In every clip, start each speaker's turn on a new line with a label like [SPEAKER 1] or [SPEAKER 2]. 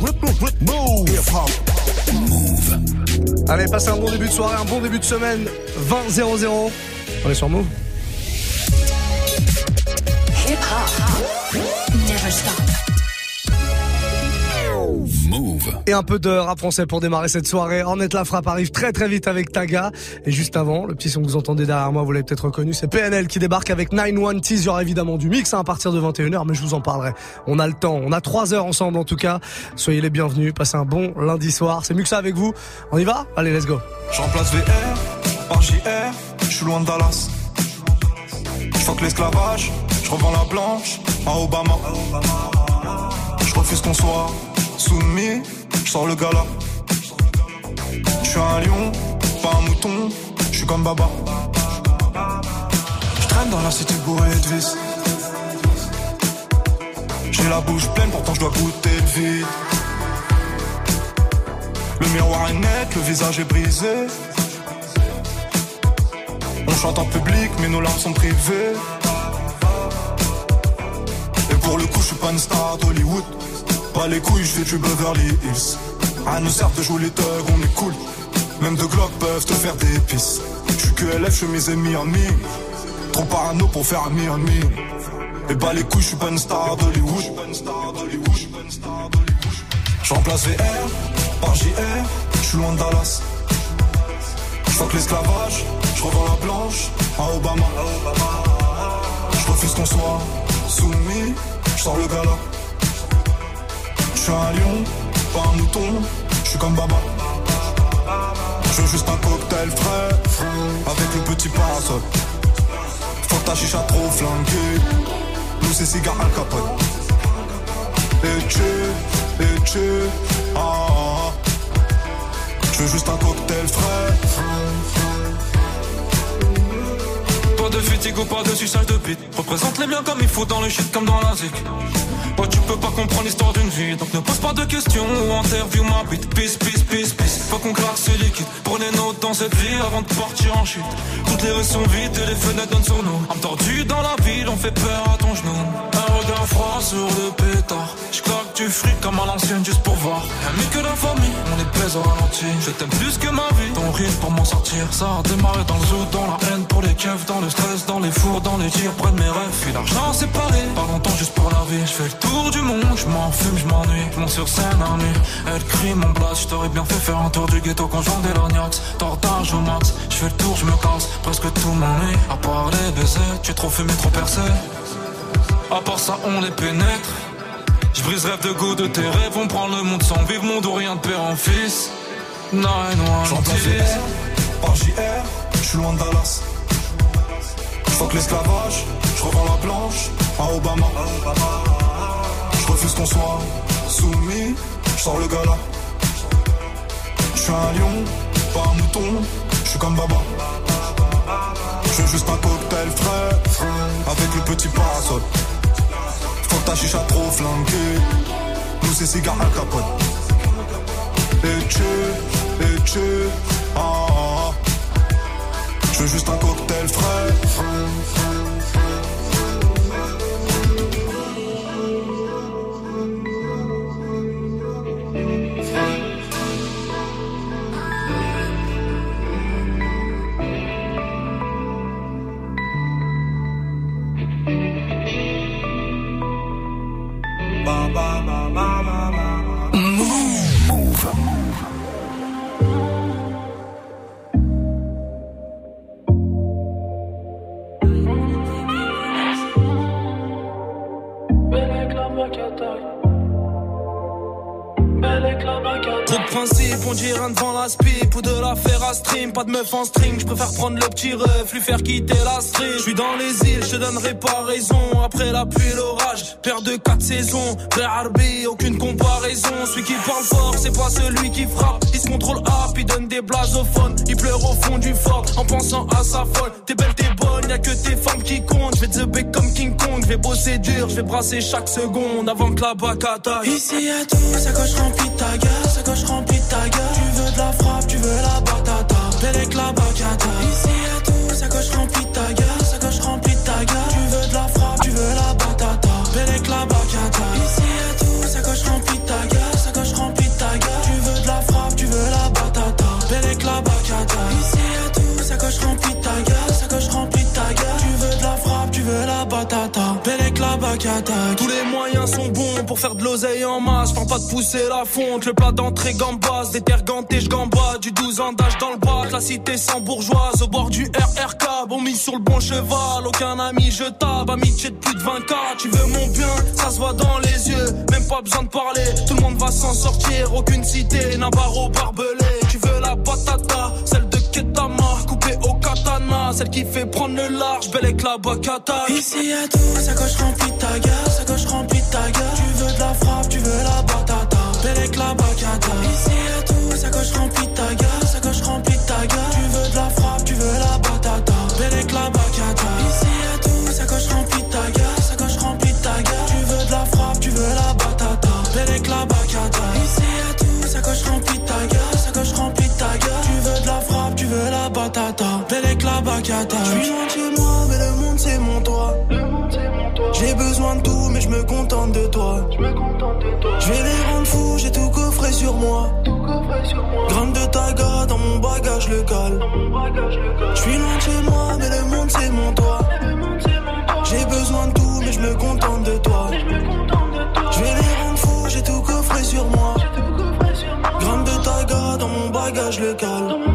[SPEAKER 1] Move.
[SPEAKER 2] Allez, passez un bon début de soirée, un bon début de semaine. 20-0-0. On est sur Move.
[SPEAKER 3] Hip hop. Never stop.
[SPEAKER 2] Et un peu de rap français pour démarrer cette soirée. Net la frappe arrive très très vite avec Taga. Et juste avant, le petit son que vous entendez derrière moi, vous l'avez peut-être reconnu, c'est PNL qui débarque avec 9-1 Tease. Il y aura évidemment du mix hein, à partir de 21h, mais je vous en parlerai. On a le temps. On a 3 heures ensemble en tout cas. Soyez les bienvenus. Passez un bon lundi soir. C'est Muxa avec vous. On y va? Allez, let's go.
[SPEAKER 4] Je remplace VR par JR, je suis loin de Dallas. Je fuck l'esclavage, je revends la blanche à Obama. Je refuse qu'on soit soumis, je sors le gala. Je suis un lion, pas un mouton, je suis comme Baba. Je traîne dans la cité bourrée de vis. J'ai la bouche pleine, pourtant je dois goûter le vide. Le miroir est net, le visage est brisé. On chante en public, mais nos larmes sont privées. Et pour le coup, je suis pas une star d'Hollywood. Pas les couilles, je fais du Beverly Hills. À nous sert de jouer les thugs, on est cool. Même deux glocks peuvent te faire des pisses. Je suis que LF, chemise et Miami. Trop parano pour faire un Miami. Et bah les couilles, je suis pas une star d'Hollywood. Je remplace VR par JR, je suis loin de Dallas. Je fuck l'esclavage, je revends la blanche à Obama. Je refuse qu'on soit soumis, je sors le gala. Je suis un lion, pas un mouton, je suis comme Baba. Je veux juste un cocktail frais, avec le petit parasol. Faut ta chicha trop flanquée, nous c'est cigare Al Capone. Et tu, et tu, ah, ah, ah. Je veux juste un cocktail frais.
[SPEAKER 5] De fatigue pas de suçage de bite. Représente les biens comme il faut dans le shit comme dans la zik. Ouais, tu peux pas comprendre l'histoire d'une vie, donc ne pose pas de questions ou interview ma bite. Peace, peace, peace, peace. Faut qu'on claque ce liquide. Prenez note dans cette vie avant de partir en chute. Toutes les rues sont vides et les fenêtres donnent sur nous. Âme tordue dans la ville, on fait peur à ton genou. Un regard froid sur le pétard. J'claque du fric comme à l'ancienne juste pour voir. Ami que la famille, on est pèse au ralenti. Je t'aime plus que ma vie. Ton rire pour m'en sortir. Ça a démarré dans le zoo, dans la haine pour les keufs, dans le stress, dans les fours, dans les tirs, près de mes rêves. Puis l'argent séparé, pas longtemps juste pour la vie. Je fais le tour du monde, je m'en fume, je m'ennuie. Je sur scène à nuit. Elle crie mon blast, je t'aurais bien fait faire un tour du ghetto quand je vendais l'ognax. Tortage au max, je fais le tour, je me casse. Presque tout m'ennuie. À part les baisers, tu es trop fumé, trop percé. À part ça, on les pénètre. Je brise rêve de goût de tes rêves, on prend le monde sans vivre, monde ou rien de père en fils. Nine, one,
[SPEAKER 4] Je remplace
[SPEAKER 5] tease.
[SPEAKER 4] VR par JR, je suis loin de Dallas. Je fuck l'esclavage, je revends la blanche à Obama. Je refuse qu'on soit soumis, je sors le gala. Je suis un lion, pas un mouton, je suis comme Baba. Je veux juste un cocktail frais, avec le petit parasol. Que ta chicha trop flanquée, nous c'est cigare Al Capone. Et tu, et tu, ah, ah, ah. Je veux juste un cocktail frais.
[SPEAKER 6] Pas de meuf en string, je préfère prendre le petit ref, lui faire quitter la street. Je suis dans les îles, je donnerai pas raison. Après la pluie l'orage, père de quatre saisons. Vrai Harbi, aucune comparaison. Celui qui parle fort, c'est pas celui qui frappe. Il se contrôle up, il donne des blasophones. Il pleure au fond du fort en pensant à sa folle. T'es belle, t'es bonne, y'a que tes femmes qui comptent. Je vais te bec comme King Kong, je vais bosser dur, je vais brasser chaque seconde avant que la bac. Ici y'a tout, sa coche remplie de ta gueule, sa coche remplie de ta gueule. Tu veux de la frappe, tu veux la batata avec la. Ici à tout, sa gauche remplie de ta gueule, sa gauche remplie de ta gueule. Tu veux de la frappe, tu veux la batata. avec la. Ici à tout, sa gauche remplie de ta gueule, sa gauche remplie de ta gueule. Tu veux de la frappe, tu veux la batata. avec la. Ici à tout, sa gauche remplie de ta gueule, sa gauche remplie de ta gueule. Tu veux de la frappe, tu veux la batata. avec la. Tous les moyens sont bons pour faire de l'oseille en masse. Tente pas de pousser la fonte, le plat d'entrée gambas. Des terres gantées. Du 12 ans d'âge dans le bras, la cité sans bourgeoise. Au bord du RRK, bon mis sur le bon cheval. Aucun ami, je tape, amitié de plus de 20K. Tu veux mon bien, ça se voit dans les yeux. Même pas besoin de parler, tout le monde va s'en sortir. Aucune cité n'a barreau barbelé. Tu veux la patata, celle Celle qui fait prendre le large, belle avec la bacata. Ici y'a tout, ça coche remplie de ta gueule, ça coche remplie de ta gueule. Tu veux de la frappe, tu veux la batata, belle avec la bacata. Ici y'a tout, ça coche remplie de Gramme de taga dans mon bagage le. Je suis loin de chez moi, mais le monde c'est mon toit. J'ai besoin de tout, mais je me contente de toi. Je vais les rendre fous, j'ai tout coffré sur moi. Gramme de taga dans mon bagage le.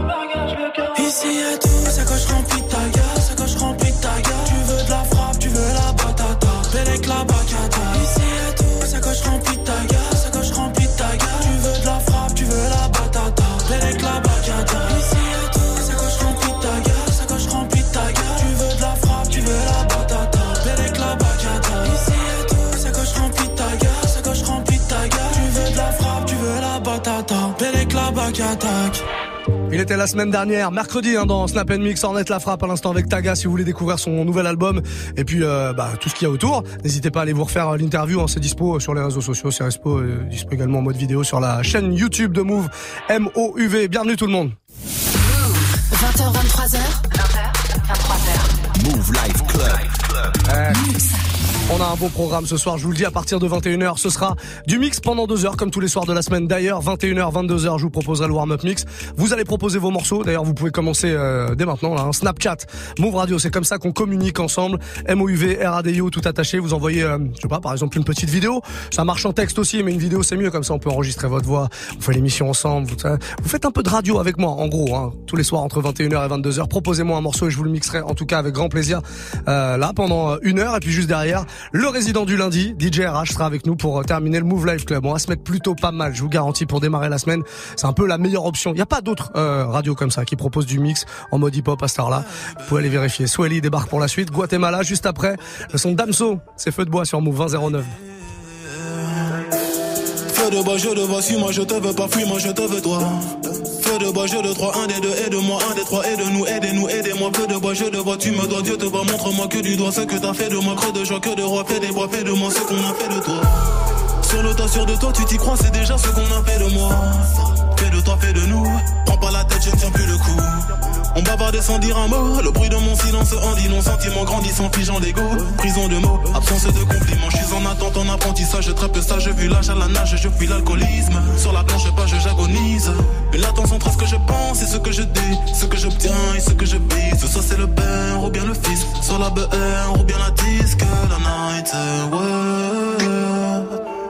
[SPEAKER 2] Il était la semaine dernière, mercredi, hein, dans Snap Mix, Ornette la frappe à l'instant avec Taga si vous voulez découvrir son nouvel album et puis euh, bah, tout ce qu'il y a autour. N'hésitez pas à aller vous refaire l'interview, hein, c'est dispo sur les réseaux sociaux, c'est dispo, euh, dispo également en mode vidéo sur la chaîne YouTube de Move, M-O-U-V. Bienvenue tout le monde.
[SPEAKER 3] 20h, 23h. 20h, 23h.
[SPEAKER 1] Move Life Club.
[SPEAKER 2] On a un beau programme ce soir, je vous le dis, à partir de 21h, ce sera du mix pendant deux heures, comme tous les soirs de la semaine. D'ailleurs, 21h, 22h, je vous proposerai le warm-up mix. Vous allez proposer vos morceaux. D'ailleurs, vous pouvez commencer euh, dès maintenant, là, un Snapchat, Move Radio. C'est comme ça qu'on communique ensemble. M-O-U-V, R-A-D-I-O, tout attaché. Vous envoyez, euh, je sais pas, par exemple, une petite vidéo. Ça marche en texte aussi, mais une vidéo, c'est mieux. Comme ça, on peut enregistrer votre voix. On fait l'émission ensemble. Vous faites un peu de radio avec moi, en gros, hein, tous les soirs entre 21h et 22h. Proposez-moi un morceau et je vous le mixerai, en tout cas, avec grand plaisir, euh, là, pendant euh, une heure. Et puis, juste derrière, le résident du lundi, DJ RH sera avec nous pour euh, terminer le Move Live Club. On va se mettre plutôt pas mal, je vous garantis, pour démarrer la semaine. C'est un peu la meilleure option. Il n'y a pas d'autres euh, radios comme ça qui proposent du mix en mode hip-hop à cette heure-là. Vous pouvez aller vérifier. Swelly débarque pour la suite. Guatemala, juste après. Le son Damso, c'est feu de bois sur Move 2009.
[SPEAKER 7] Feu de bois, je te vois, suis moi je te veux pas, fuis moi je te veux toi. Feu de bois, je de trois, un des deux, aide-moi, un des trois, aide-nous, aidez-nous, aidez-moi. Feu de bois, je te vois, tu me dois, Dieu te voit, montre-moi que du doigt ce que t'as fait de moi, creux de joie, que de roi, fais des bois, fais de moi ce qu'on a fait de toi. Sur le tas, sûr de toi, tu t'y crois, c'est déjà ce qu'on a fait de moi. De toi, fais de nous. Prends pas la tête, je ne tiens plus le coup. On bavardait sans dire un mot. Le bruit de mon silence en dit non. Sentiment grandissant, figeant d'ego. Prison de mots, absence de compliments. Je suis en attente, en apprentissage. Très peu sage, vu l'âge à la nage, je fuis l'alcoolisme. Sur la planche, pas, je j'agonise. Une latence entre ce que je pense et ce que je dis. Ce que j'obtiens et ce que je bise. Soit c'est le père ou bien le fils. Soit la BR ou bien la disque. La night, ouais.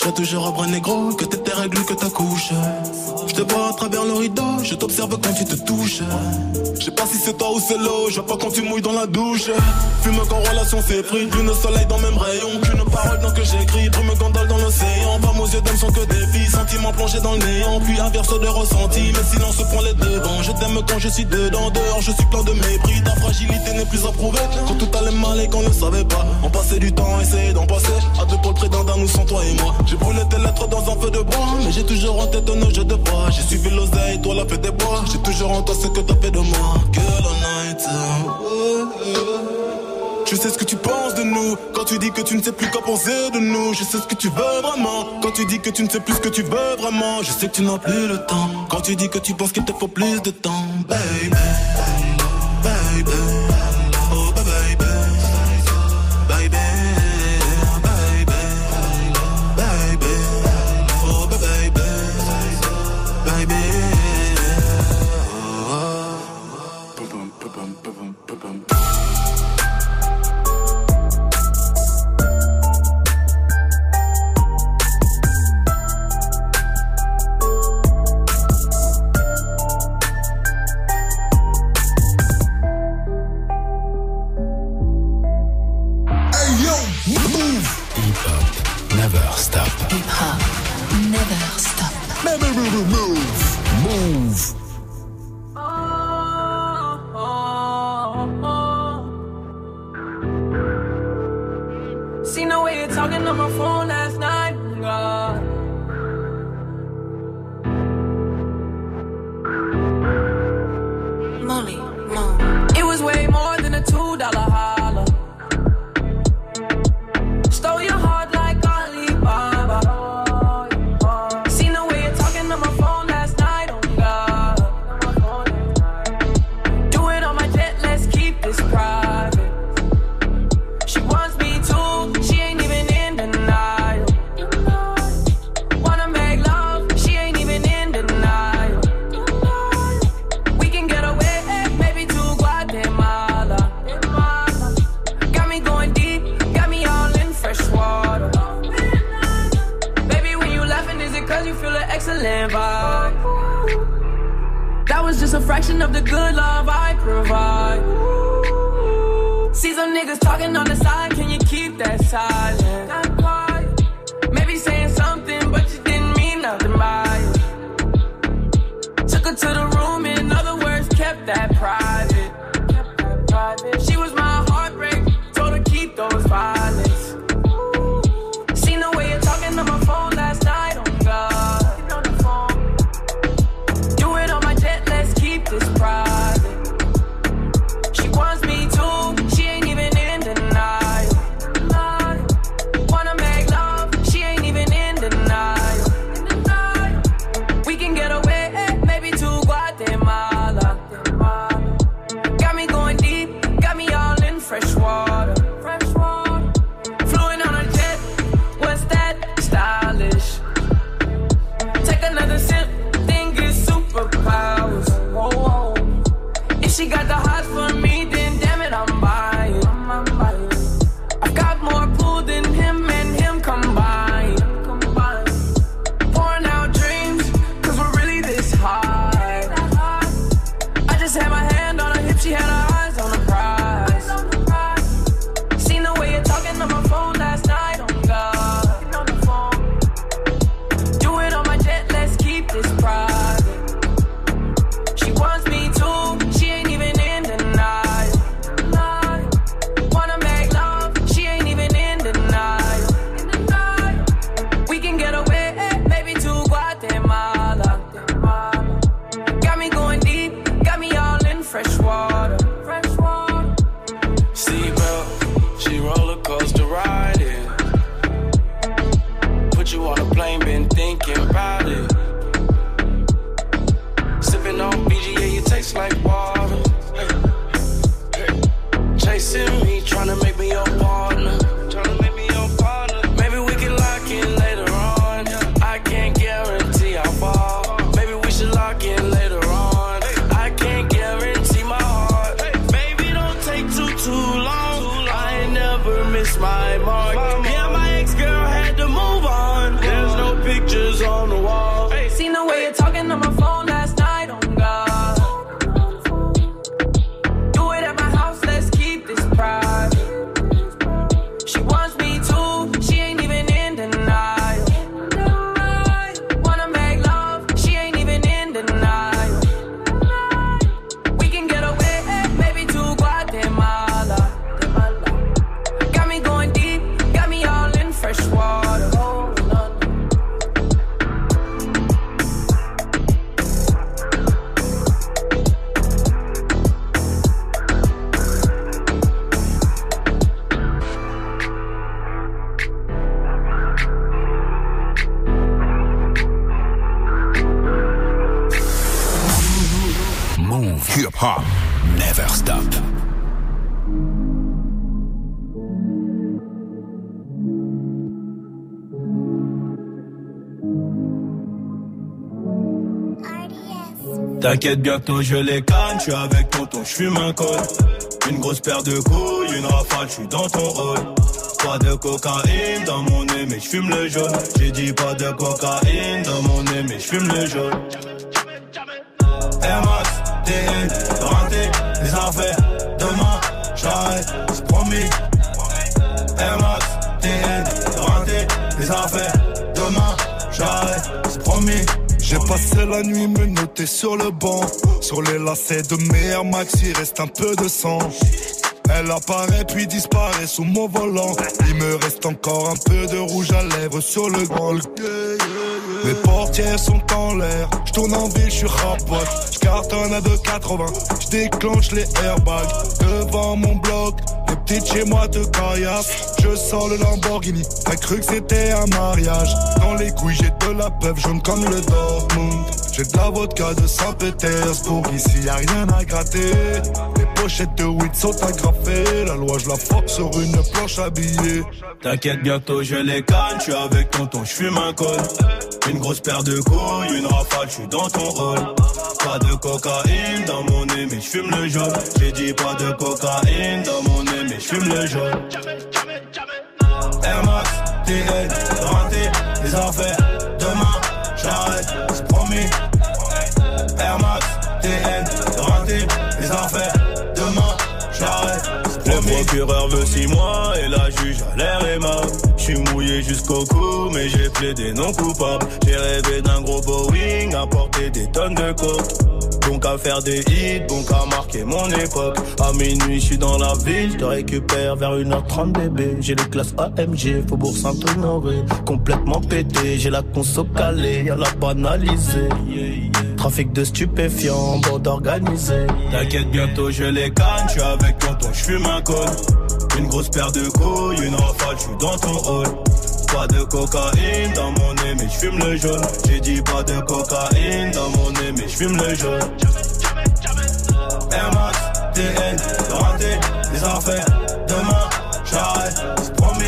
[SPEAKER 7] Je toujours un bras négro, que t'es tes règles, que ta couche. Je te vois à travers le rideau, je t'observe quand tu te touches. Je sais pas si c'est toi ou c'est l'eau, je vois pas quand tu mouilles dans la douche. Fume quand relation s'est pris, lune soleil dans même rayon. Qu'une parole dans que j'écris, brume gondole dans l'océan. Pas aux yeux d'homme sont que des filles, sentiments plongés dans le néant. Puis un verso de ressenti, mais silence prend les devants. Je t'aime quand je suis dedans, dehors je suis plein de mépris. Ta fragilité n'est plus approuvée, quand tout allait mal et qu'on ne savait pas. On passait du temps, essayer d'en passer. À deux le près d'un, nous sans toi et moi. J'ai brûlé tes lettres dans un feu de bois, mais j'ai toujours en tête nos jeux de bois. J'ai suivi l'oseille, toi la fête des bois. J'ai toujours en toi ce que t'as fait de moi. Girl, all night,
[SPEAKER 8] Je sais ce que tu penses de nous quand tu dis que tu ne sais plus quoi penser de nous. Je sais ce que tu veux vraiment quand tu dis que tu ne sais plus ce que tu veux vraiment. Je sais que tu n'as plus le temps quand tu dis que tu penses qu'il te faut plus de temps, baby. Baby.
[SPEAKER 1] Hip Seen the way you're talking on my phone last night, oh, God.
[SPEAKER 9] T'inquiète, bientôt je les canne, je suis avec tonton, je fume un col. Une grosse paire de couilles, une rafale, je suis dans ton rôle. Pas de cocaïne dans mon nez, mais je fume le jaune. J'ai dit pas de cocaïne dans mon nez, mais je fume le jaune. Air Max, TN, renté, les affaires. Demain, j'arrête, c'est promis. Air Max, TN, renté, les affaires. Demain, j'arrête, c'est promis.
[SPEAKER 10] Passé la nuit me noter sur le banc. Sur les lacets de Air Max, il reste un peu de sang. Elle apparaît puis disparaît sous mon volant. Il me reste encore un peu de rouge à lèvres sur le grand. Mes portières sont en l'air. Je tourne en ville, je suis rapote. Je cartonne à 2,80. Je déclenche les airbags devant mon bloc. Les petites chez moi te caillassent. Je sors le Lamborghini. T'as cru que c'était un mariage. Dans les couilles, j'ai de la peuple jaune comme le Dortmund. J'ai de la vodka de Saint-Pétersbourg. Ici, y a rien à gratter. Les pochettes de weed sont agrafées. La loi, je la force sur une planche habillée.
[SPEAKER 9] T'inquiète, bientôt je les canne, je avec tonton, je fume un col. Une grosse paire de couilles, une rafale, je dans ton rôle. Pas de cocaïne dans mon nez, mais je fume le jaune. J'ai dit pas de cocaïne dans mon nez, mais je fume le jaune. Air Max, TN, renté, les affaires. Procureur veut six mois et la juge a l'air aimable. Je suis mouillé jusqu'au cou, mais j'ai plaidé non coupable. J'ai rêvé d'un gros Boeing, à porter des tonnes de coke. Donc à faire des hits, donc à marquer mon époque. À minuit, je suis dans la ville, je te récupère vers 1h30 bébé. J'ai les classes AMG, Faubourg Saint-Honoré. Complètement pété, j'ai la conso calée, y'a la banalisée. Trafic de stupéfiants, bande organisée. T'inquiète, bientôt je les canne, je suis avec tonton, je fume un col. Une grosse paire de couilles, une rafale, je suis dans ton hall. Pas de cocaïne dans mon nez, mais je fume le jaune. J'ai dit pas de cocaïne dans mon nez, mais je fume le jaune. Air Max, TN, renté, les affaires. Demain, j'arrête, promis.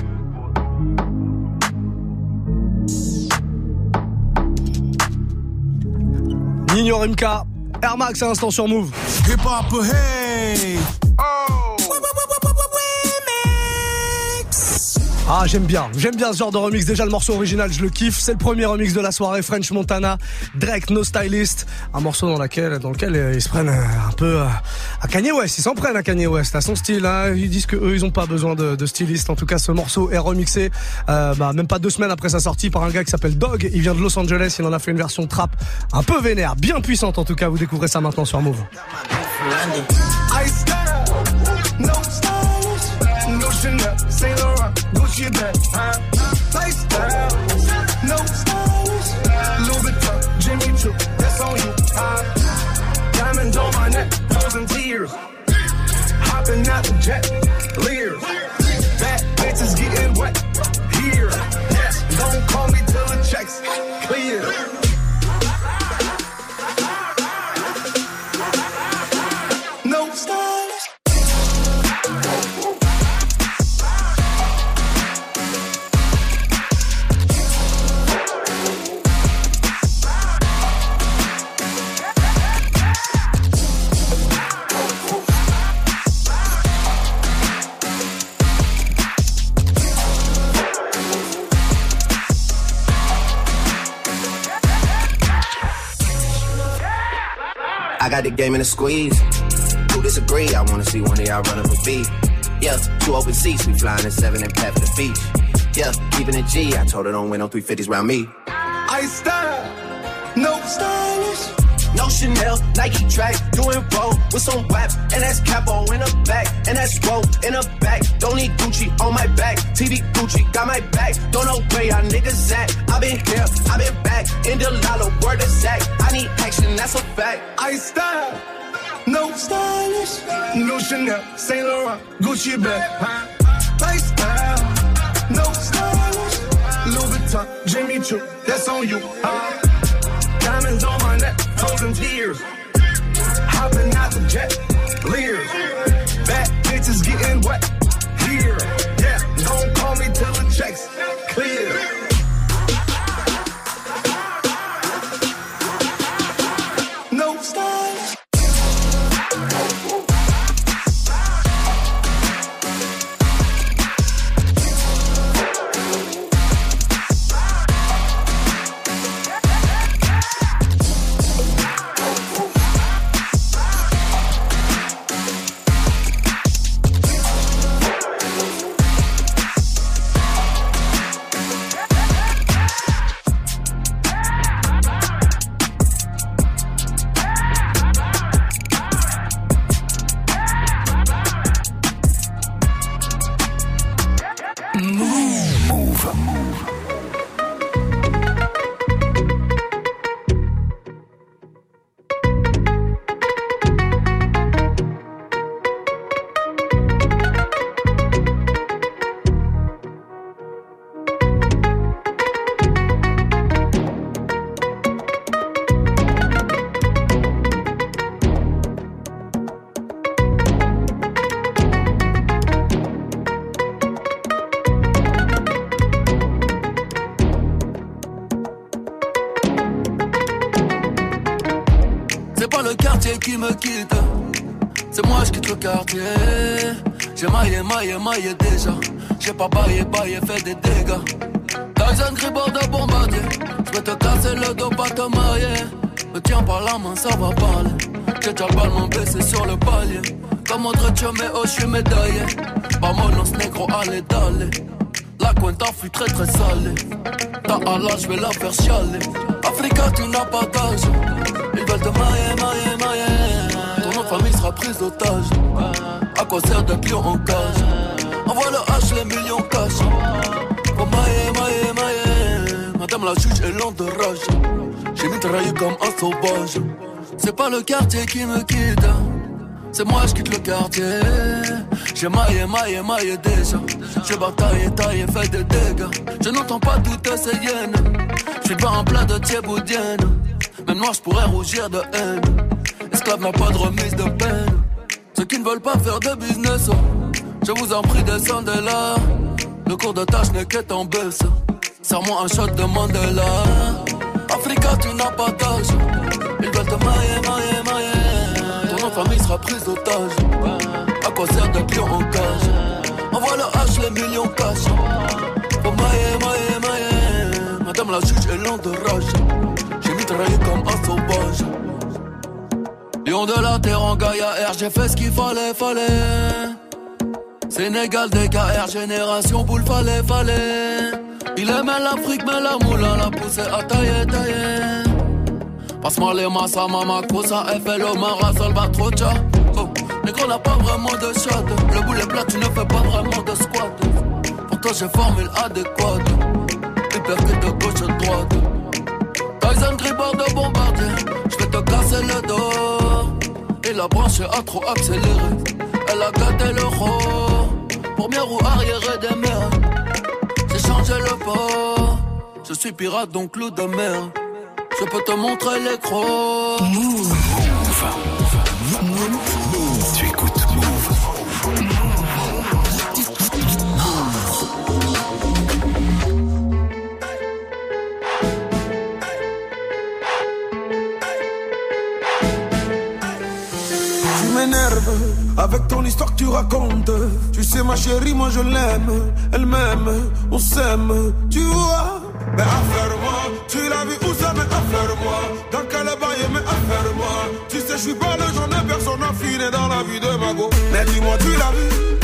[SPEAKER 2] Nino MK, Air Max à l'instant sur Move.
[SPEAKER 1] Hip hop, hey.
[SPEAKER 2] Ah j'aime bien, j'aime bien ce genre de remix. Déjà le morceau original, je le kiffe. C'est le premier remix de la soirée French Montana, Drake No Stylist, un morceau dans, laquelle, dans lequel euh, ils se prennent euh, un peu euh, à Kanye West. Ils s'en prennent à Kanye West, à son style. Hein. Ils disent que eux ils ont pas besoin de, de styliste. En tout cas, ce morceau est remixé, euh, bah, même pas deux semaines après sa sortie par un gars qui s'appelle Dog. Il vient de Los Angeles. Il en a fait une version trap un peu vénère, bien puissante en tout cas. Vous découvrez ça maintenant sur Move.
[SPEAKER 11] Gucci bag, huh? Lifestyle, no stylish, Louis Vuitton, Jimmy Choo, that's on you, huh? Diamonds on my neck, frozen tears, hopping out the jet,
[SPEAKER 12] got the game in a squeeze. Who disagree? I wanna see one of y'all run up a beat. Yeah, two open seats, we flying in seven and pat for the beach. Yeah, keeping it G. I told her don't win no 350s round me.
[SPEAKER 11] I style, no stylish.
[SPEAKER 12] No Chanel, Nike track, doing roll with some WAP, and that's capo in the back, and that's roll in the back. Don't need on my back, TV Gucci got my back. Don't know where y'all niggas at. I been here, I been back, in the lala, word of Zach. I need action, that's a fact.
[SPEAKER 11] I style, no stylish, no Chanel, Saint Laurent, Gucci bag. style no stylish, Louis Vuitton, Jimmy Choo, that's on you. Uh, diamonds on my neck, frozen tears.
[SPEAKER 13] C'est pas le quartier qui me quitte, c'est moi je quitte le quartier. J'ai maillé, maillé, maillé déjà. J'ai pas baillé, baillé, fait des dégâts. Tyson Gribord de bombardier. Je vais te casser le dos, pas te marier. Me tiens par la main, ça va parler. J'ai déjà le ballon baissé sur le palier. Comme autre mais oh, je suis médaillé. Vamonos negro, allez, d'aller. La cuenta fut très très salée. Ta Allah, je vais la faire chialer. Africa, tu n'as pas d'âge. Ton nom de famille sera prise d'otage. À quoi sert d'être lion en cage? Envoie le H, les millions cash. Oh mailler. Madame la juge est lente de rage. J'ai mitraillé comme un sauvage. C'est pas le quartier qui me quitte. C'est moi, je quitte le quartier. J'ai maillé, maillé, maillé déjà. J'ai bataillé, taillé, fait des dégâts. Je n'entends pas toutes ces hyènes. Je suis pas en plat de thieboudienne. Même moi, je pourrais rougir de haine. Esclave n'a pas de remise de peine. Ceux qui ne veulent pas faire de business, oh, je vous en prie, descendez là. Le cours de tâche n'est qu'être en baisse. Serre-moi un shot de Mandela. Africa, tu n'as pas d'âge. Ils veulent te mailler, mailler, mailler. Ton famille sera prise d'otage. À quoi sert de client en cage? Envoie le H, les millions cash. Faut mailler, mailler, mailler. Madame la juge est lente de rage. Mitraillé comme un sauvage. Lion de la terre en Gaïa R, j'ai fait ce qu'il fallait, fallait. Sénégal, DKR, génération boule, fallait, fallait. Il aimait l'Afrique, mais la moula l'a poussé à tailler, tailler. Passe-moi les massa, mama, cosa, FLO, Mara, Salvatrocha. Oh, négro n'a pas vraiment de shot. Le boulet plat, tu ne fais pas vraiment de squat. Pour toi, j'ai formule adéquate. Que de gauche droite. Casser le dos. Et la branche a trop accéléré. Elle a gâté le roi. Première roue arrière des mers. J'ai changé le port. Je suis pirate donc loup de mer. Je peux te montrer les crocs.
[SPEAKER 10] Ton histoire que tu racontes. Tu sais, ma chérie, moi je l'aime. Elle m'aime, on s'aime, tu vois? Mais affaire-moi, tu l'as vu où ça, mais affaire-moi. Dans quel bail, mais affaire-moi. Tu sais, je suis pas le genre de personne affinée dans la vie de ma go. Mais dis-moi, tu l'as vu?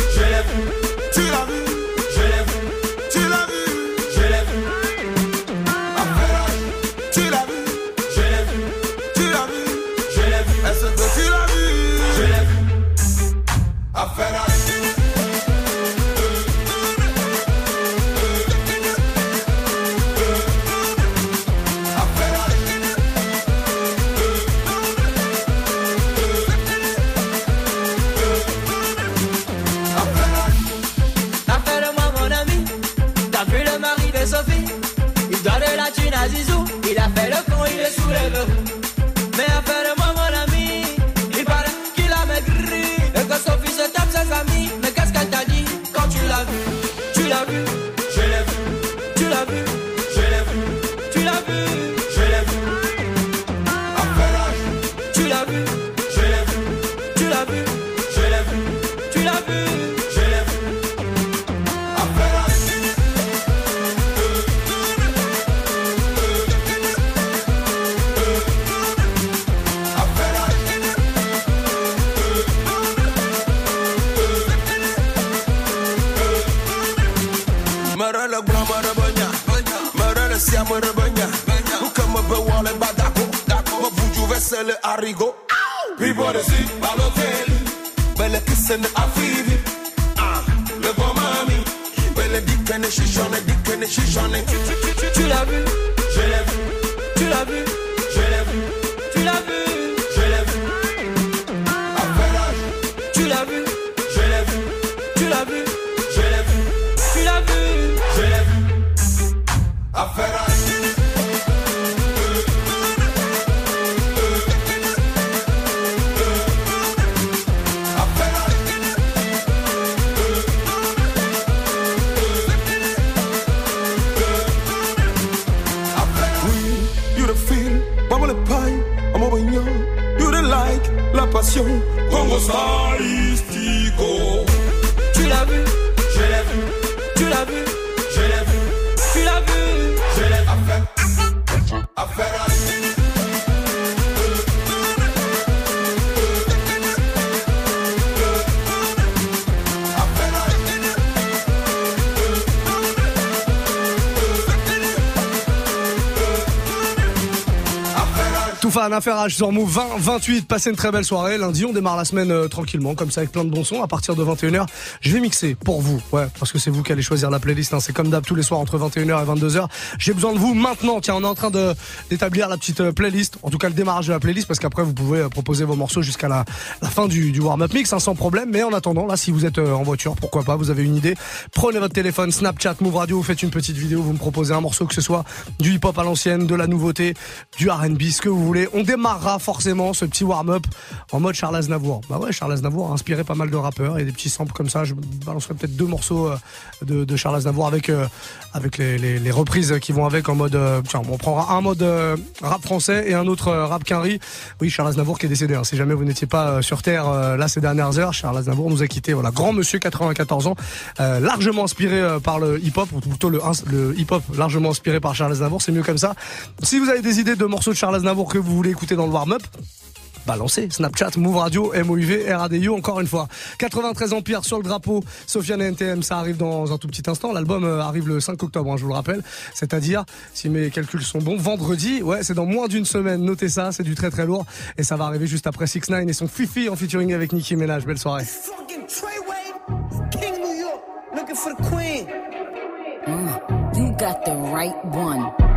[SPEAKER 2] Sur Move 20, 28. Passez une très belle soirée. Lundi, on démarre la semaine euh, tranquillement, comme ça, avec plein de bons sons. À partir de 21h, je vais mixer pour vous. Ouais, parce que c'est vous qui allez choisir la playlist. Hein. C'est comme d'hab tous les soirs entre 21h et 22h. J'ai besoin de vous maintenant. Tiens, on est en train d'établir la petite euh, playlist. En tout cas, le démarrage de la playlist, parce qu'après, vous pouvez euh, proposer vos morceaux jusqu'à la, la fin du, du warm-up mix, hein, sans problème. Mais en attendant, là, si vous êtes euh, en voiture, pourquoi pas, vous avez une idée, prenez votre téléphone, Snapchat, Move Radio, vous faites une petite vidéo, vous me proposez un morceau, que ce soit du hip-hop à l'ancienne, de la nouveauté, du R&B, ce que vous voulez. On forcément ce petit warm-up en mode Charles Aznavour. Bah ouais, Charles Aznavour a inspiré pas mal de rappeurs et des petits samples comme ça. Je balancerai peut-être deux morceaux euh, de, Charles Aznavour avec euh, avec les, reprises qui vont avec en mode. euh, tiens, on prendra un mode rap français et un autre rap quinri. Oui, Charles Aznavour qui est décédé. hein. Si jamais vous n'étiez pas sur terre là ces dernières heures, Charles Aznavour nous a quitté. Voilà, grand monsieur, 94 ans, largement inspiré par le hip-hop ou plutôt le, le hip-hop largement inspiré par Charles Aznavour. C'est mieux comme ça. Si vous avez des idées de morceaux de Charles Aznavour que vous voulez écouter dans le warm-up, balancez. Snapchat, Move Radio, MOUV, RADIO, encore une fois. 93 Empire sur le drapeau, Sofiane et NTM, ça arrive dans un tout petit instant. L'album euh, arrive le 5 octobre, hein, je vous le rappelle. C'est-à-dire, si mes calculs sont bons, vendredi, ouais, c'est dans moins d'une semaine. Notez ça, c'est du très très lourd. Et ça va arriver juste après 6 9 et son Fifi en featuring avec Nicki Minaj. Belle soirée.
[SPEAKER 14] Fucking Treyway, King New York, looking for the queen.
[SPEAKER 15] You got the right one.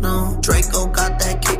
[SPEAKER 16] No. Draco got that kickback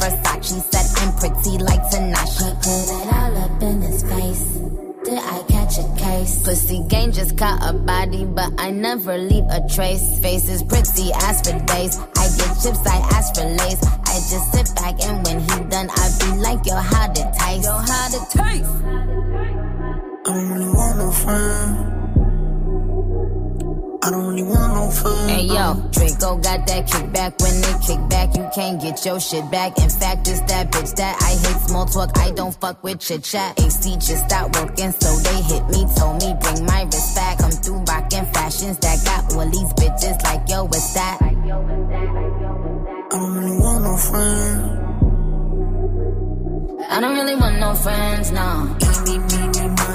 [SPEAKER 15] just caught a body, but I never leave a trace. Face is pretty, ask for days. I get chips, I ask for lace. I just sit back and when he done, I be like, yo, how it taste? Yo, how it taste?
[SPEAKER 16] I don't really want no friend. I don't really want no fun.
[SPEAKER 15] Hey yo, Draco got that kickback. When they kick back, you can't get your shit back. In fact, it's that bitch that I hate small talk. I don't fuck with chit chat. AC just stopped working, so they hit me. Told me bring my wrist back. Come through rockin' fashions that got all these bitches like yo, what's that?
[SPEAKER 16] I don't really want no friend.
[SPEAKER 15] I don't really want no friends, no.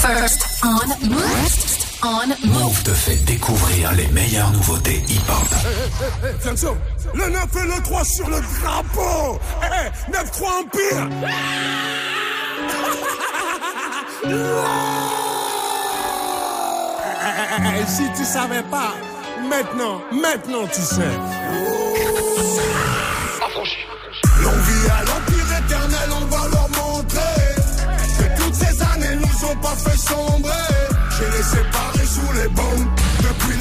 [SPEAKER 3] First on First on
[SPEAKER 1] Move te fait découvrir les meilleures nouveautés hip-hop.
[SPEAKER 17] Eh, eh, le 9 et le 3 sur le drapeau. Eh, 9-3 Empire Eh, Si tu savais pas, maintenant, maintenant tu sais. Pas fait sombrer. J'ai les séparés sous les bombes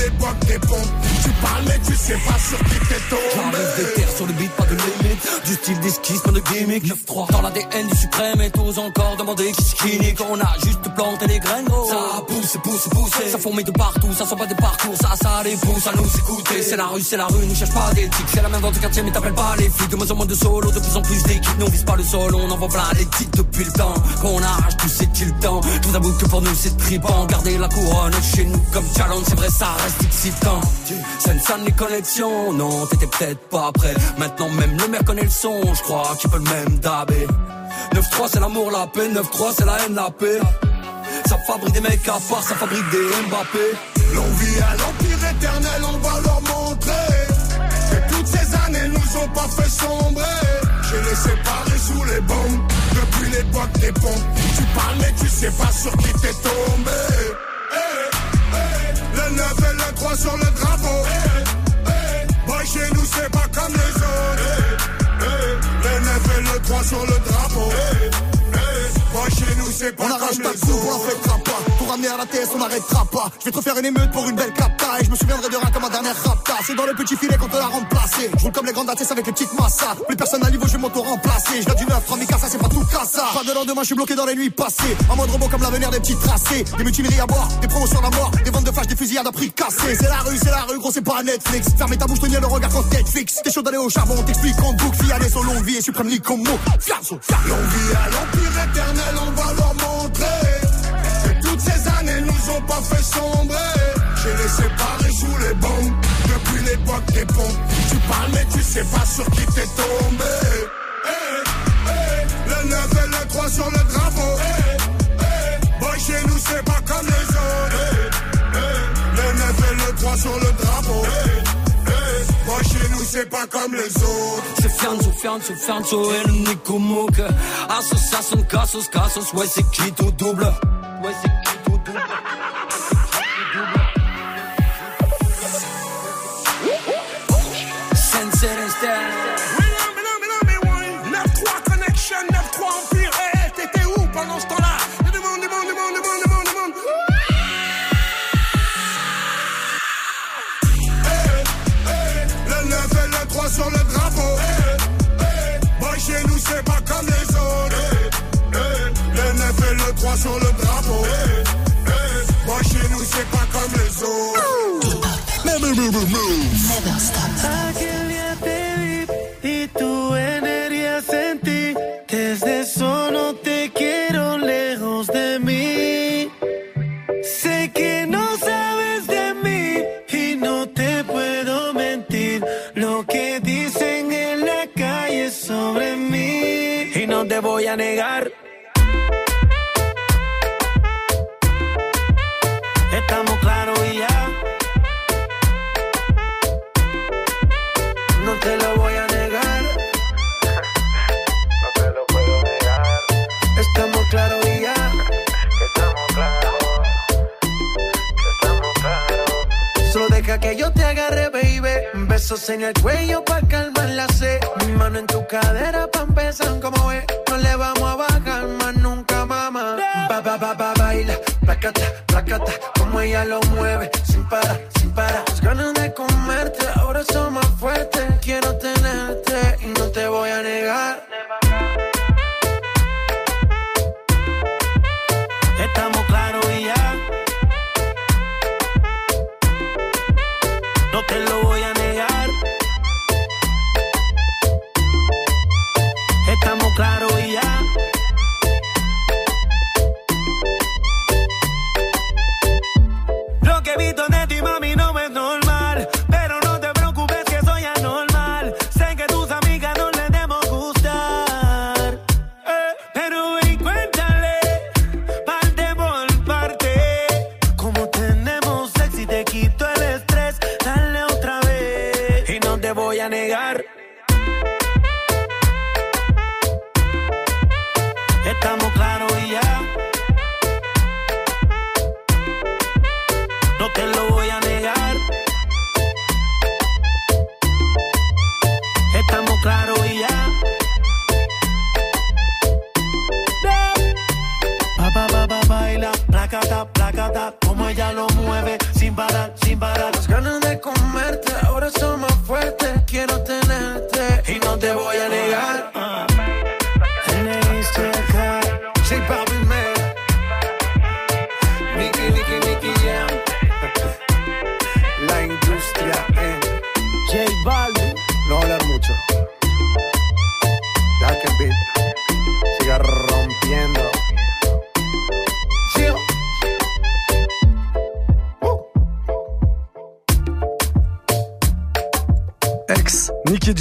[SPEAKER 17] l'époque des pompes. Tu parles mais tu sais pas sur qui t'es tombé.
[SPEAKER 18] J'arrive des terres sur le beat, pas de limite. Du style d'esquisse, pas de gimmick. 9-3 dans l'ADN du suprême et tous encore demander qui qui nique. On a juste planté les graines, gros. Ça pousse, pousse, pousse. Ça fourmille de partout, ça sent pas des parcours. Ça, ça les pousse à nous écouter. C'est la rue, c'est la rue, nous cherche pas d'éthique. C'est la même dans ton quartier, mais t'appelles pas les flics. De moins en moins de solo, de plus en plus d'équipes. Nous on vise pas le sol, on envoie plein les titres depuis le temps. Qu'on arrache tout, c'est-il temps. Tout d'abord que pour nous c'est tripant. Garder la couronne chez nous comme challenge, c'est vrai, ça reste excitant. C'est une salle les connexions, non, t'étais peut-être pas prêt. Maintenant même le maire connaît le son, je crois qu'il peut le même dabé. 9-3 c'est l'amour, la paix, 9-3 c'est la haine, la paix. Ça fabrique des mecs à part, ça fabrique des Mbappé.
[SPEAKER 17] L'envie à l'empire éternel, on va leur montrer que toutes ces années nous ont pas fait sombrer. J'ai les séparés sous les bombes depuis l'époque des pompes. Tu parles mais tu sais pas sur qui t'es tombé. Eh, eh, le 9 et le 3 sur le drapeau. Eh, eh, boy, chez nous c'est pas comme les autres. Eh, eh, le 9 et le 3 sur le drapeau. Boy, chez nous c'est pas
[SPEAKER 19] On arrache on fêtera pas. Pour ramener à la TS, on n'arrêtera pas. Je vais te refaire une émeute pour une belle capta. Et je me souviendrai de rien comme ma dernière rapta. C'est dans le petit filet qu'on te l'a remplacé. Je roule comme les grandes ATS avec les petites massas. Plus personne à niveau, je vais m'auto-remplacer. Je viens du 9, 3000 ça c'est pas tout ça. Pas de lendemain, je suis bloqué dans les nuits passées. En mode robot comme l'avenir des petits tracés. Des mutineries à boire, des promotions à mort. Des ventes de flash, des fusillades à prix cassé. C'est la rue, c'est la rue, gros, c'est pas Netflix. Fermez ta bouche, tenir le regard quand Netflix. T'es chaud d'aller au charbon, on t'explique en boucle. Fille, son longue vie et suprême comme mot. Fianso.
[SPEAKER 17] L'envie à l'empire éternel, on va leur montrer que toutes ces années nous ont pas fait sombrer. J'ai les séparés sous les bombes depuis l'époque des pompes. Tu parles mais tu sais pas sur qui t'es tombé. Eh, eh, le 9 et le 3 sur le drapeau. Eh, eh, boy, chez nous c'est pas comme les autres. Le 9 et le 3 sur le drapeau. Boy, chez nous c'est pas comme les autres.
[SPEAKER 18] C'est Fianzo, Fianzo, Fianzo et le Nico Mouk. Association, Cassos, Cassos, ouais, c'est qui tout double? Ouais, c'est qui tout double?
[SPEAKER 17] Sur le drapeau.
[SPEAKER 6] Negar. Estamos claros y ya. No te lo voy a negar. Estamos claros y ya. Pa, pa, pa, pa, baila, placata, placata, como ella lo mueve, sin parar, sin parar. Las ganas de comerte ahora son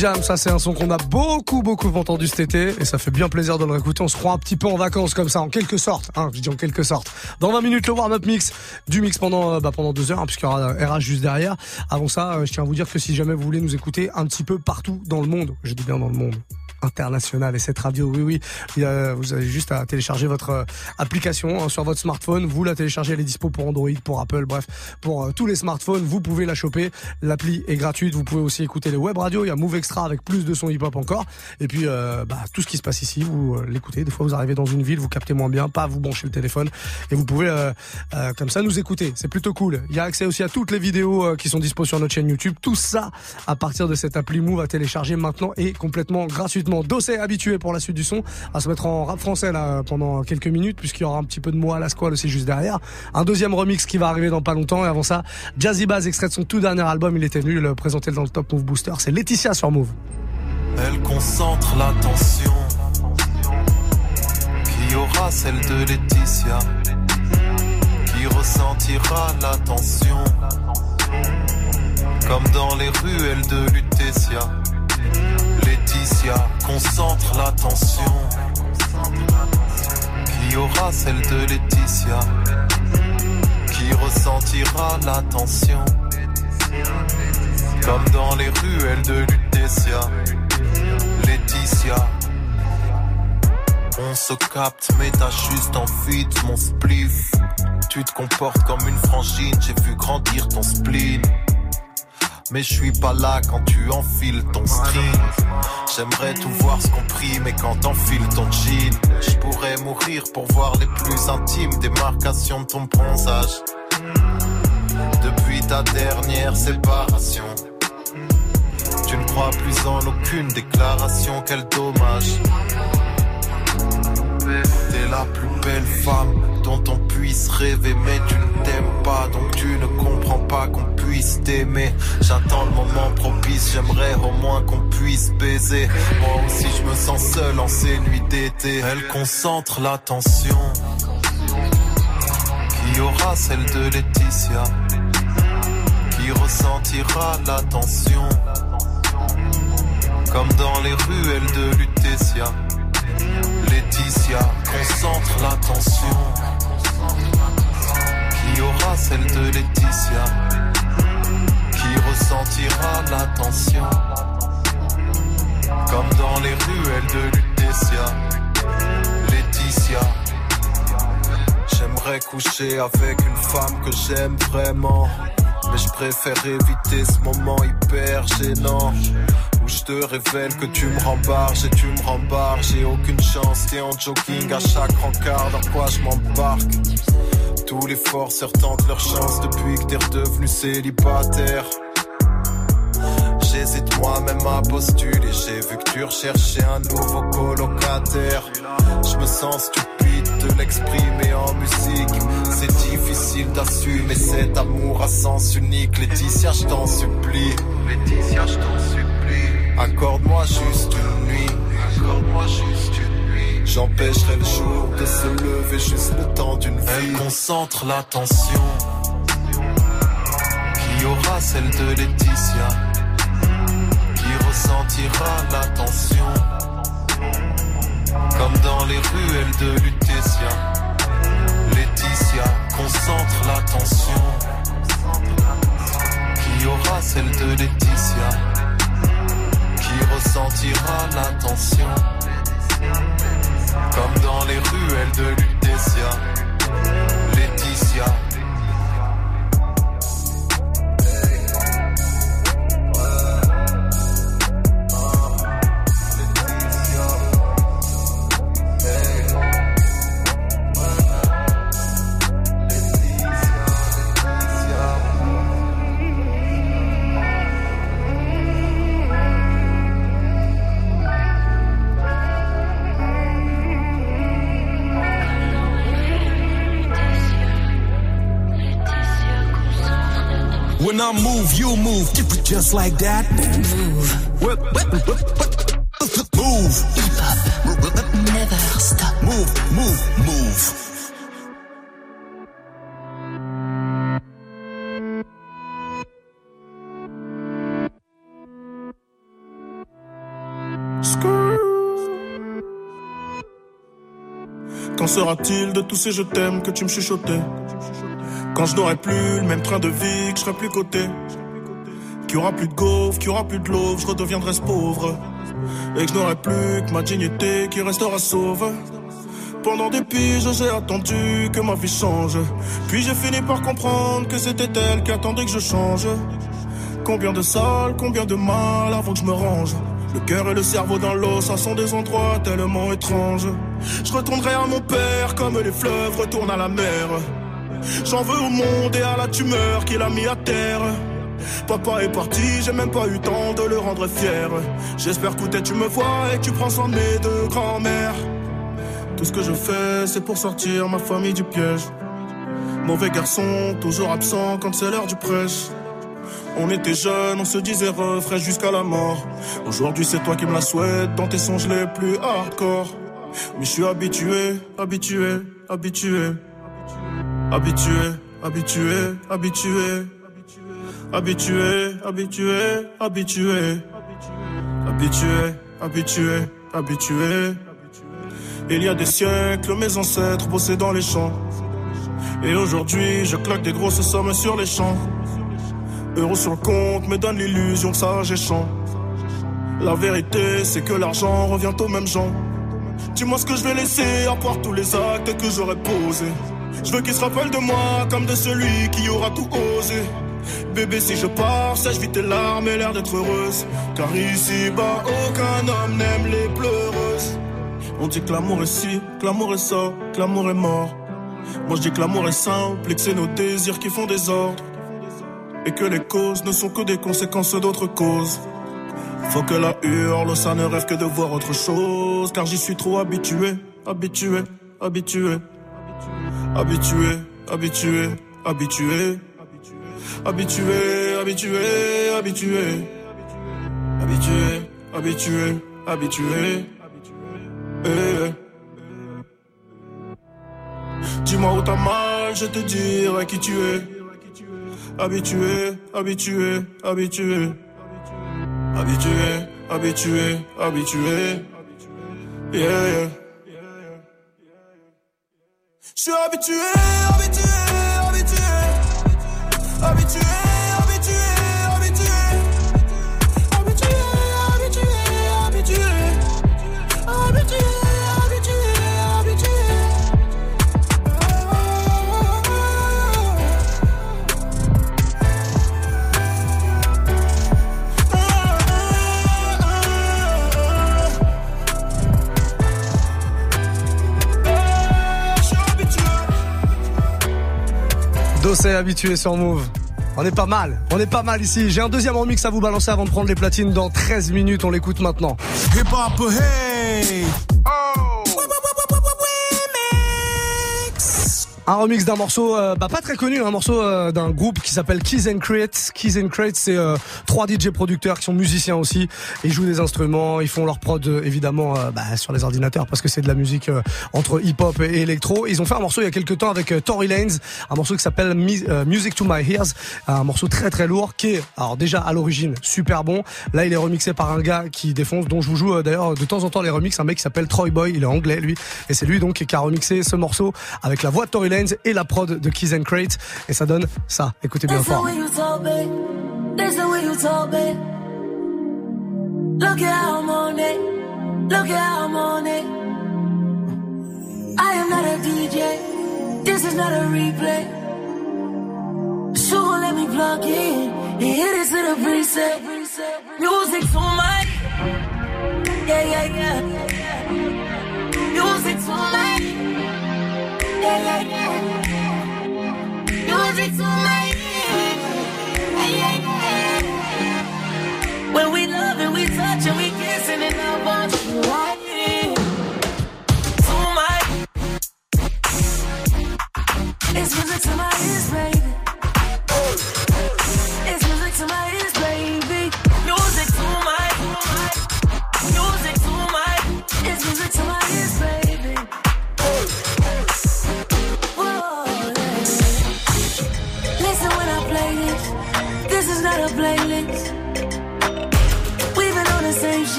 [SPEAKER 2] Ça c'est un son qu'on a beaucoup beaucoup entendu cet été et ça fait bien plaisir de le réécouter. On se croit un petit peu en vacances comme ça, en quelque sorte. Hein, je dis en quelque sorte. Dans 20 minutes, le warm-up mix du mix pendant euh, bah, pendant deux heures, hein, puisqu'il y aura RH juste derrière. Avant ça, euh, je tiens à vous dire que si jamais vous voulez nous écouter un petit peu partout dans le monde, je dis bien dans le monde international et cette radio oui oui a- vous avez juste à télécharger votre euh, application hein, sur votre smartphone. Vous la téléchargez elle est dispo pour Android pour Apple bref pour euh, tous les smartphones. Vous pouvez la choper. L'appli est gratuite. Vous pouvez aussi écouter les web radios il y a Move Extra avec plus de son hip hop encore. Et puis euh, bah, tout ce qui se passe ici vous euh, l'écoutez. Des fois vous arrivez dans une ville vous captez moins bien pas vous branchez le téléphone. Et vous pouvez comme ça nous écouter. C'est plutôt cool. Il y a accès aussi à toutes les vidéos qui sont dispo sur notre chaîne YouTube. Tout ça à partir de cette appli Move à télécharger maintenant et complètement gratuitement Dossé habitué pour la suite du son à se mettre en rap français là pendant quelques minutes puisqu'il y aura un petit peu de moi à la squale aussi juste derrière. Un deuxième remix qui va arriver dans pas longtemps et avant ça Jazzy Bass extrait de son tout dernier album il était venu le présenter dans le Top Move Booster. C'est Laetitia sur Move.
[SPEAKER 20] Elle concentre l'attention. Qui aura celle de Laetitia? Qui ressentira l'attention? Comme dans les ruelles de Lutetia. Concentre l'attention. Qui aura celle de Laetitia? Qui ressentira l'attention? Comme dans les ruelles de Lutetia. Laetitia. On se capte, mais t'as juste envie de mon spliff. Tu te comportes comme une frangine, j'ai vu grandir ton spleen. Mais je suis pas là quand tu enfiles ton string. J'aimerais tout voir ce compris, mais quand t'enfiles ton jean, je pourrais mourir pour voir les plus intimes démarcations de ton bronzage. Depuis ta dernière séparation. Tu ne crois plus en aucune déclaration, quel dommage. T'es la plus belle femme dont on puisse rêver, mais tu ne t'aimes pas, donc tu ne comprends pas qu'on puisse t'aimer. J'attends le moment propice, j'aimerais au moins qu'on puisse baiser. Moi aussi je me sens seul en ces nuits d'été. Elle concentre l'attention. Qui aura celle de Laetitia? Qui ressentira l'attention? Comme dans les ruelles de Lutetia. Laetitia, concentre l'attention. Qui aura celle de Laetitia? Qui ressentira l'attention? Comme dans les ruelles de Lutetia. Laetitia. J'aimerais coucher avec une femme que j'aime vraiment. Mais je préfère éviter ce moment hyper gênant Où je te révèle que tu me rembarges et tu me rembarges. J'ai aucune chance, t'es en jogging à chaque rencard Dans quoi je m'embarque. Tous les forceurs tentent leur chance depuis que t'es redevenu célibataire. J'hésite moi-même à postuler J'ai vu que tu recherchais un nouveau colocataire. Je me sens stupide de l'exprimer en musique. C'est difficile d'assumer cet amour à sens unique. Laetitia je t'en supplie. Laetitia je t'en supplie. Accorde-moi juste une nuit. Accorde-moi juste une nuit. J'empêcherai le jour de se lever juste le temps d'une vie. Elle concentre l'attention. Qui aura celle de Laetitia? Qui ressentira l'attention? Comme dans les ruelles de Lutetia. Laetitia concentre l'attention. Qui aura celle de Laetitia? Qui ressentira l'attention? Comme dans les ruelles de Lutetia. Laetitia
[SPEAKER 21] When move, you move, just like that. Move. Move.
[SPEAKER 3] Never stop.
[SPEAKER 21] Move, move, move.
[SPEAKER 22] Qu'en sera-t-il de tous ces je t'aime que tu me chuchotais? Quand je n'aurai plus le même train de vie, que je serai plus coté Qu'il aura plus de gaufres, qu'il aura plus de l'eau, je redeviendrai ce pauvre Et que je n'aurai plus que ma dignité qui restera sauve pendant des piges, j'ai attendu que ma vie change. Puis j'ai fini par comprendre que c'était elle qui attendait que je change. Combien de salles, combien de mal avant que je me range. Le cœur et le cerveau dans l'eau, ça sont des endroits tellement étranges. Je retournerai à mon père comme les fleuves retournent à la mer. J'en veux au monde et à la tumeur qu'il a mis à terre. Papa est parti, j'ai même pas eu temps de le rendre fier. J'espère que tu me vois et tu prends soin de mes deux grands-mères. Tout ce que je fais, c'est pour sortir ma famille du piège. Mauvais garçon, toujours absent quand c'est l'heure du prêche. On était jeunes, on se disait refrain jusqu'à la mort. Aujourd'hui, c'est toi qui me la souhaites dans tes songes les plus hardcore. Mais je suis habitué, habitué, habitué. Habitué, habitué, habitué. Habitué, habitué, habitué. Habitué, habitué, habitué. Il y a des siècles, mes ancêtres bossaient dans les champs. Et aujourd'hui, je claque des grosses sommes sur les champs. Euros sur le compte me donne l'illusion que ça j'échange. La vérité, c'est que l'argent revient aux mêmes gens. Dis-moi ce que je vais laisser à part tous les actes que j'aurais posés. Je veux qu'ils se rappellent de moi comme de celui qui aura tout osé. Bébé, si je pars, sèche vite tes larmes et l'air d'être heureuse. Car ici-bas, aucun homme n'aime les pleureuses. On dit que l'amour est ci, que l'amour est ça, que l'amour est mort. Moi je dis que l'amour est simple et que c'est nos désirs qui font des ordres. Et que les causes ne sont que des conséquences d'autres causes. Faut que la hurle, ça ne rêve que de voir autre chose. Car j'y suis trop habitué, habitué, habitué. Habitué, habitué, habitué. Habitué, habitué, habitué. Habitué, habitué, habitué. Eh. Dis-moi où t'as mal, je te dirai qui tu es. Habitué, habitué, habitué. Habitué, habitué, habitué. Yeah.
[SPEAKER 23] Je suis habitué, habitué, habitué. Habitué, Habitué
[SPEAKER 2] sur Move. On est pas mal, on est pas mal ici. J'ai un deuxième remix à vous balancer avant de prendre les platines dans 13 minutes. On l'écoute maintenant. Un remix d'un morceau, euh, bah pas très connu, un morceau euh, d'un groupe qui s'appelle Keys and Crate. Keys and Crate, c'est euh, trois DJ producteurs qui sont musiciens aussi. Ils jouent des instruments, ils font leur prod évidemment bah, sur les ordinateurs parce que c'est de la musique entre hip-hop et électro. Ils ont fait un morceau il y a quelques temps avec Tory Lanez, un morceau qui s'appelle Music to My Ears, un morceau très très lourd qui est alors déjà à l'origine super bon. Là, il est remixé par un gars qui défonce, dont je vous joue d'ailleurs de temps en temps les remixes, un mec qui s'appelle Troy Boy, il est anglais lui, et c'est lui donc qui a remixé ce morceau avec la voix de Tory Lanez et la prod de Keys and Crate, et ça donne ça. Écoutez bien fort.
[SPEAKER 8] Look at how I'm on it. Look at how I'm on it. I am not a DJ. This is not a replay. So let me plug in and hit it to the preset. Music to my. Yeah, yeah, yeah. Music to my. Music to my. Yeah. When we love and we touch and we kissing and I want you right. It's music to my ears, baby.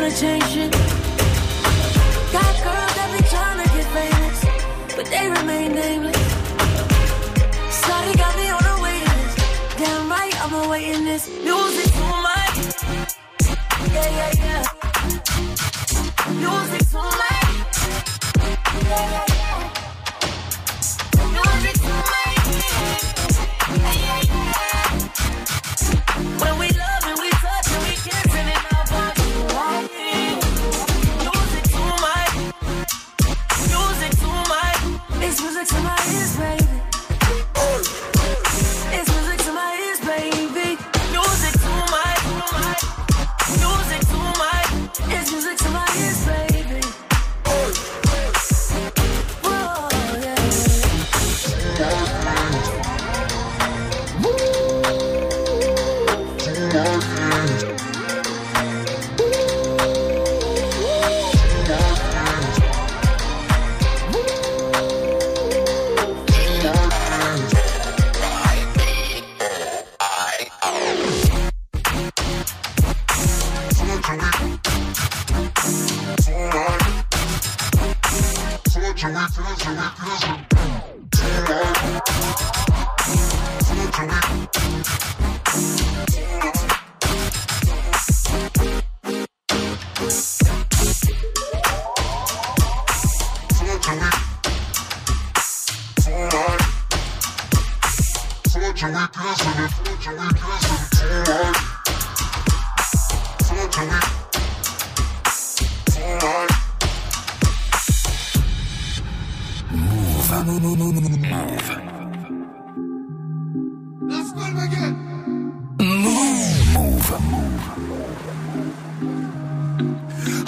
[SPEAKER 8] Ain't tryna change shit. Got girls that be tryna get famous, but they remain nameless. Sorry, got me on the waiting list. Damn right, I'm awaiting this music to my. Yeah, yeah, yeah. Music to my. Yeah, yeah, yeah. Music to my. Yeah, yeah, yeah. When we love music to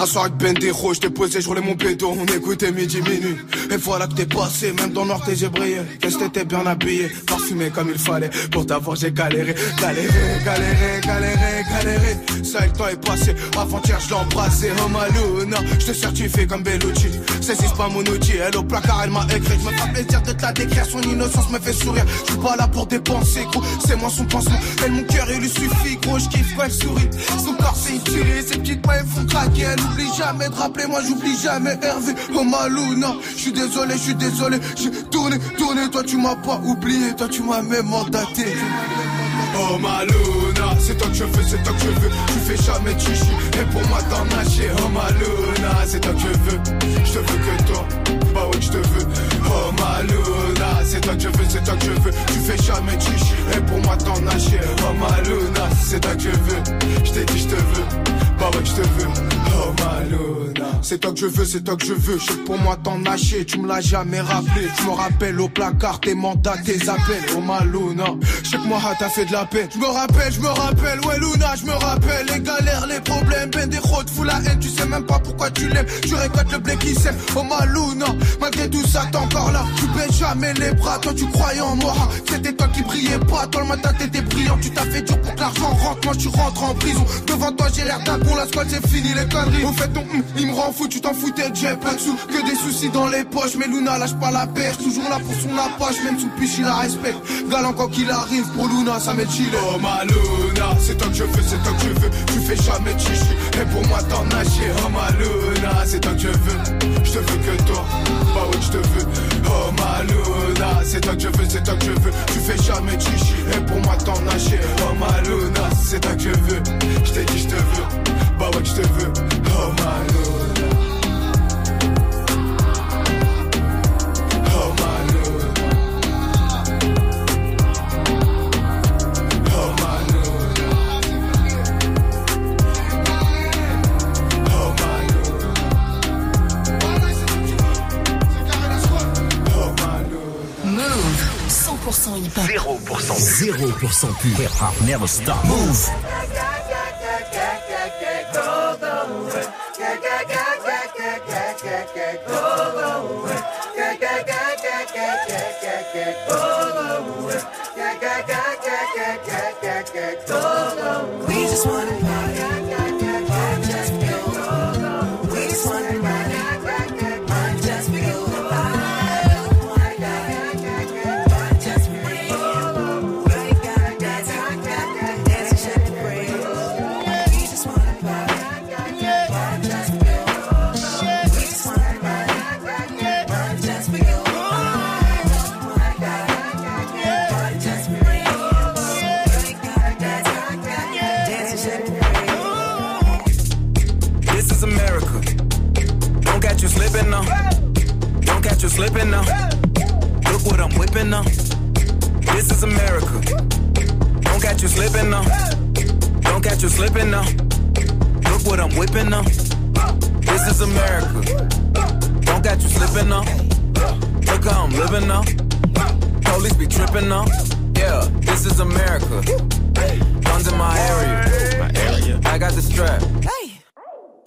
[SPEAKER 23] Un soir avec Bendero, j't'ai posé, j'roulais mon bédo, on écoutait midi minuit. Et voilà que t'es passé, même dans Nord j'ai brillé. Qu'est-ce que t'étais bien habillé, parfumé comme il fallait. Pour t'avoir j'ai galéré, galéré, galéré, galéré, galéré. Ça le temps est passé, avant-hier je l'ai embrassé. Oh Maluna, j'te certifie comme Bellucci. Saisis pas mon outil, elle au placard elle m'a écrit. Je me fais plaisir de te la décrire, son innocence me fait sourire. Je suis pas là pour dépenser, gros, c'est moi son pansement. Elle mon cœur il lui suffit, gros, je kiffe elle sourit. Son corps c'est tuerie, ses petites mains elles font craquer. Elle oublie jamais de rappeler, moi j'oublie jamais Hervé. Oh Maluna, je suis désolé, je suis désolé. J'ai tourné, tourné, toi tu m'as pas oublié, toi tu m'as même mandaté. Oh Maluna, c'est toi que je veux, c'est toi que je veux. Tu fais jamais chichi, et pour moi t'en nager. Oh Maluna, c'est toi que je veux. Je te veux que toi, bah ouais, je te veux. Oh Maluna, c'est toi que je veux, c'est toi que je veux. Tu fais jamais chichi, et pour moi t'en nager. Oh Maluna, c'est toi que je veux. Je t'ai dit, je te veux, veux. Oh Maluna, c'est toi que je veux, c'est toi que je veux. Je pour moi t'en nager, tu me l'as jamais rappelé. Je me rappelle au placard tes mandats, tes appels. Oh Maluna, je moi t'as fait de la peine. Je me rappelle, je me rappelle, ouais Luna, je me rappelle les galères, les problèmes, ben des routes, fous la haine, tu sais même pas pourquoi tu l'aimes. Tu récoltes le blé qui sème, oh ma Luna, malgré tout ça t'es encore là. Tu baisses jamais les bras, toi tu croyais en moi. C'était toi qui brillais pas, toi le matin t'étais brillant. Tu t'as fait dur pour que l'argent rentre, moi tu rentres en prison. Devant toi j'ai l'air d'un con, la squad c'est fini les conneries. Au fait ton hum, il me rend fou, tu t'en foutais, j'ai pas de que des soucis dans les poches. Mais Luna lâche pas la perche, toujours là pour son apache, même sous piche il la respecte. Galant quand qu'il arrive, pour Luna ça m'est chill. Oh ma Luna, c'est toi que je veux, c'est toi que je veux. Tu fais jamais chichi, et pour moi t'en nager. Oh ma Luna, c'est toi que je veux. Je te veux que toi, bah ouais, je te veux. Oh ma Luna, c'est toi que je veux, c'est toi que je veux. Tu fais jamais chichi, et pour moi t'en nager. Oh
[SPEAKER 1] 0%. 0% pur. Hip hop never stop. Move.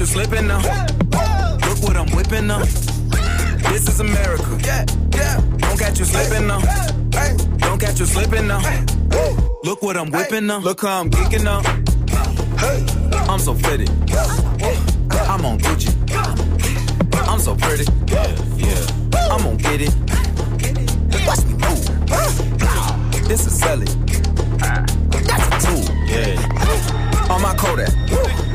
[SPEAKER 21] You slipping now. Look what I'm whipping now. This is America. Yeah, yeah. Don't catch you slipping now. Don't catch you slipping now. Look what I'm whipping now. Look how I'm geeking now. I'm so fitted. I'm on Gucci. I'm so pretty. Yeah, yeah. I'm gonna get it. Watch me move. This is Sally. That's a tool. Yeah. On my Kodak.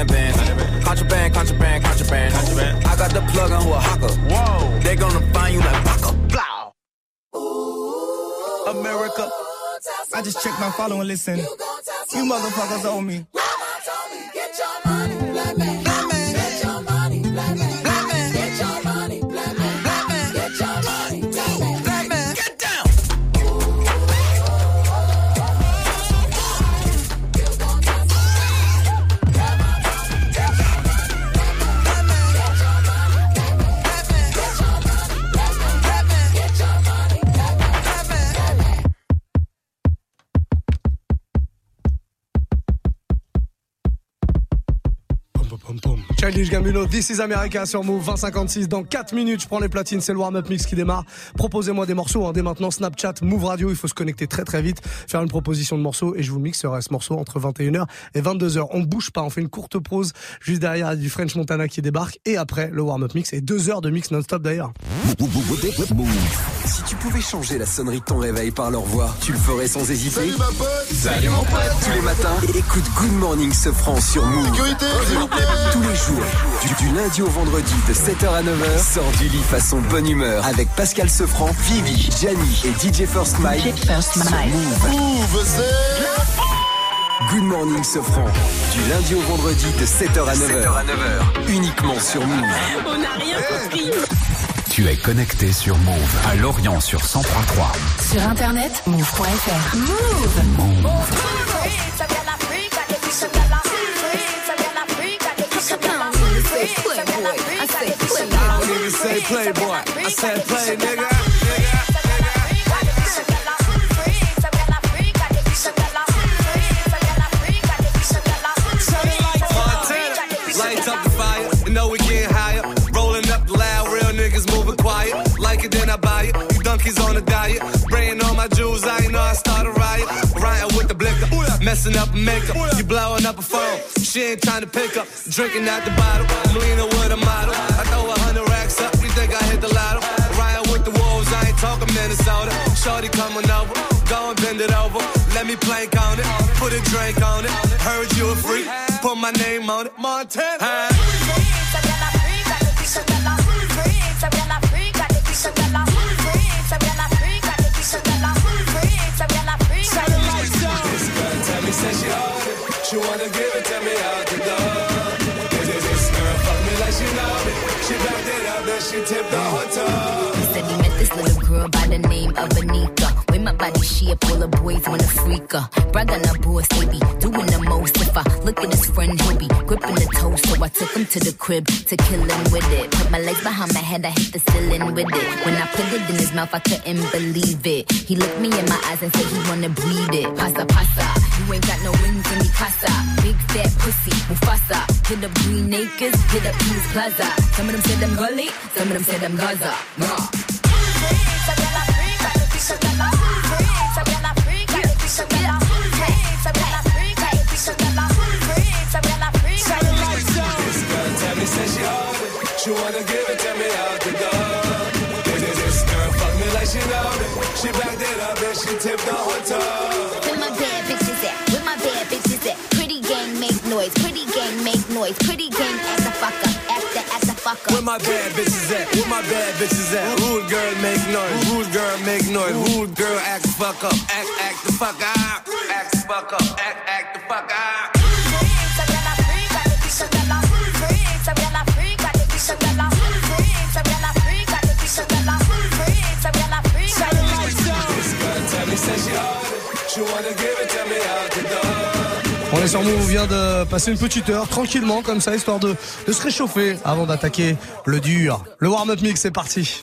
[SPEAKER 21] Hundred bands, hundred bands. Contraband, contraband, contraband. Contraband. I got the plug on who a hawker. Whoa. They gonna find you like Baka. Blow.
[SPEAKER 11] America. I just checked my follow and listen. You motherfuckers owe me.
[SPEAKER 2] Childish Gambino, This is America sur Move 2056. Dans 4 minutes, je prends les platines, c'est le warm-up mix qui démarre. Proposez-moi des morceaux, hein. dès maintenant Snapchat, Move Radio, il faut se connecter très très vite, faire une proposition de morceau et je vous mixerai ce morceau entre 21h et 22h. On bouge pas, on fait une courte pause juste derrière du French Montana qui débarque et après le warm-up mix et 2 heures de mix non-stop d'ailleurs.
[SPEAKER 24] Si tu pouvais changer la sonnerie de ton réveil par leur voix, tu le ferais sans hésiter.
[SPEAKER 25] Salut ma pote
[SPEAKER 24] Salut mon pote Tous les matins, écoute Good Morning Sofran sur Move.
[SPEAKER 25] Sécurité, s'il vous plaît
[SPEAKER 24] Tous les jours, du, du lundi au vendredi de 7h à 9h, sors du lit façon bonne humeur avec Pascal Sefranc, Vivi, Gianni et DJ First Mike. sur Move.
[SPEAKER 25] Move, c'est...
[SPEAKER 24] Good Morning Sofran, du lundi au vendredi de 7h à 9h. Uniquement sur Move.
[SPEAKER 3] On n'a rien compris.
[SPEAKER 1] Tu es connecté sur Move à Lorient sur 1033.
[SPEAKER 3] Sur internet, move.fr. Move.
[SPEAKER 26] Nigga. Montana, lights up the fire. You know we getting higher. Rolling up the loud, real niggas moving quiet. Like it, then I buy it. You donkeys on a diet. Messing up makeup. You blowing up a phone. She ain't trying to pick up. Drinking out the bottle. I'm with a model. I throw a hundred racks up. You think I hit the lotto? Riding with the wolves, I ain't talking Minnesota. Shorty coming over. Go and bend it over. Let me plank on it. Put a drink on it. Heard you a freak. Put my name on it. Montana. She tipped the.
[SPEAKER 15] He said he met this little girl by the name of Anika. My body shape, all the boys wanna freak her. Brag on boss, they be doing the most. If I look at his friend, he'll be gripping the toe. So I took him to the crib to kill him with it. Put my legs behind my head, I hit the ceiling with it. When I put it in his mouth, I couldn't believe it. He looked me in my eyes and said he wanna bleed it. Pasa, pasa, you ain't got no wings in me casa. Big fat pussy, Mufasa. Hit up Green Acres, hit up Peace Plaza. Some of them said I'm gully, some of them said I'm Gaza. Nah.
[SPEAKER 26] She wanna give it to me out the door. This, this, this girl fuck me like she know it. She backed it up and she tipped the hotel.
[SPEAKER 15] Where my bad bitches at? Where my bad bitches at? Pretty gang make noise, pretty gang make noise, pretty gang act the fuck up, act the act the fuck up.
[SPEAKER 26] Where my bad bitches at? Where my bad bitches at? Rude girl make noise. Rude girl make noise. Rude girl act the fuck up. Act act the fuck out. Act the fuck up.
[SPEAKER 2] On sur on vient de passer une petite heure tranquillement comme ça, histoire de, de se réchauffer avant d'attaquer le dur. Le warm-up mix, c'est parti.